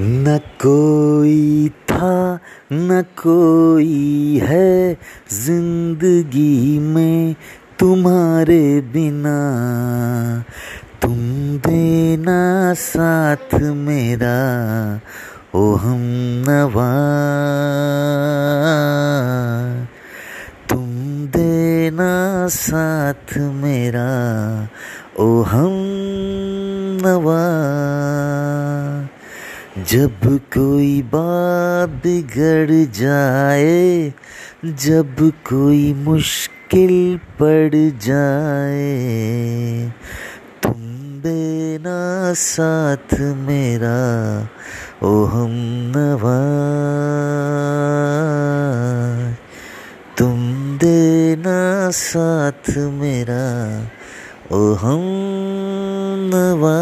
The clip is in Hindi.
न कोई था, न कोई है ज़िंदगी में तुम्हारे बिना। तुम देना साथ मेरा, ओ हम नवा। तुम देना साथ मेरा, ओ हम नवा। जब कोई बात बिगड़ जाए, जब कोई मुश्किल पड़ जाए, तुम देना साथ मेरा ओ हम नवा तुम देना साथ मेरा ओ हम नवा